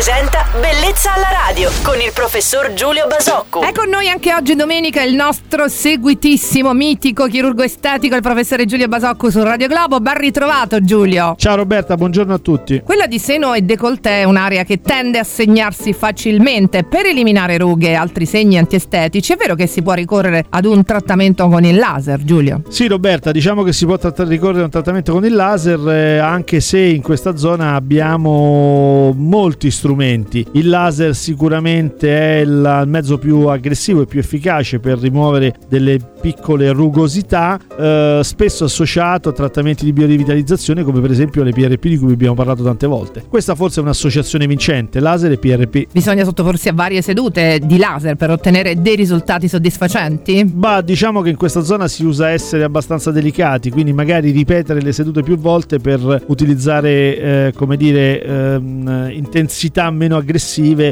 presenta Bellezza alla radio con il professor Giulio Basocco. È con noi anche oggi domenica il nostro seguitissimo, mitico chirurgo estetico, il professore Giulio Basocco su Radio Globo. Ben ritrovato Giulio. Ciao Roberta, buongiorno a tutti. Quella di seno e décolleté è un'area che tende a segnarsi facilmente. Per eliminare rughe e altri segni antiestetici, è vero che si può ricorrere ad un trattamento con il laser, Giulio? Sì Roberta, diciamo che si può tratt- ricorrere a un trattamento con il laser, eh, anche se in questa zona abbiamo molti strumenti. Il laser sicuramente è il mezzo più aggressivo e più efficace per rimuovere delle piccole rugosità, eh, spesso associato a trattamenti di biorivitalizzazione come per esempio le PRP di cui abbiamo parlato tante volte. Questa forse è un'associazione vincente, laser e PRP. Bisogna sottoporsi a varie sedute di laser per ottenere dei risultati soddisfacenti? Bah, diciamo che in questa zona si usa essere abbastanza delicati, quindi magari ripetere le sedute più volte per utilizzare, eh, come dire, ehm, intensità meno aggressive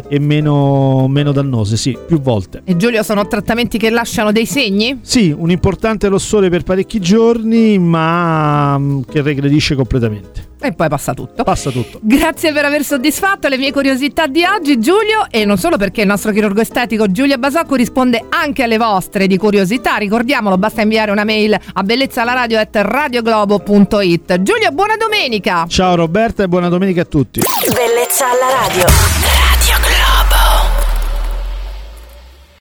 e meno, meno dannose, sì, più volte. E Giulio, sono trattamenti che lasciano dei segni? Sì, un importante rossore per parecchi giorni, ma mm, che regredisce completamente. E poi passa tutto. Passa tutto. Grazie per aver soddisfatto le mie curiosità di oggi, Giulio. E non solo perché il nostro chirurgo estetico Giulio Basocco risponde anche alle vostre di curiosità. Ricordiamolo, basta inviare una mail a bellezzalaradio.radioglobo.it. Giulio, buona domenica! Ciao Roberta e buona domenica a tutti. Bellezza alla radio.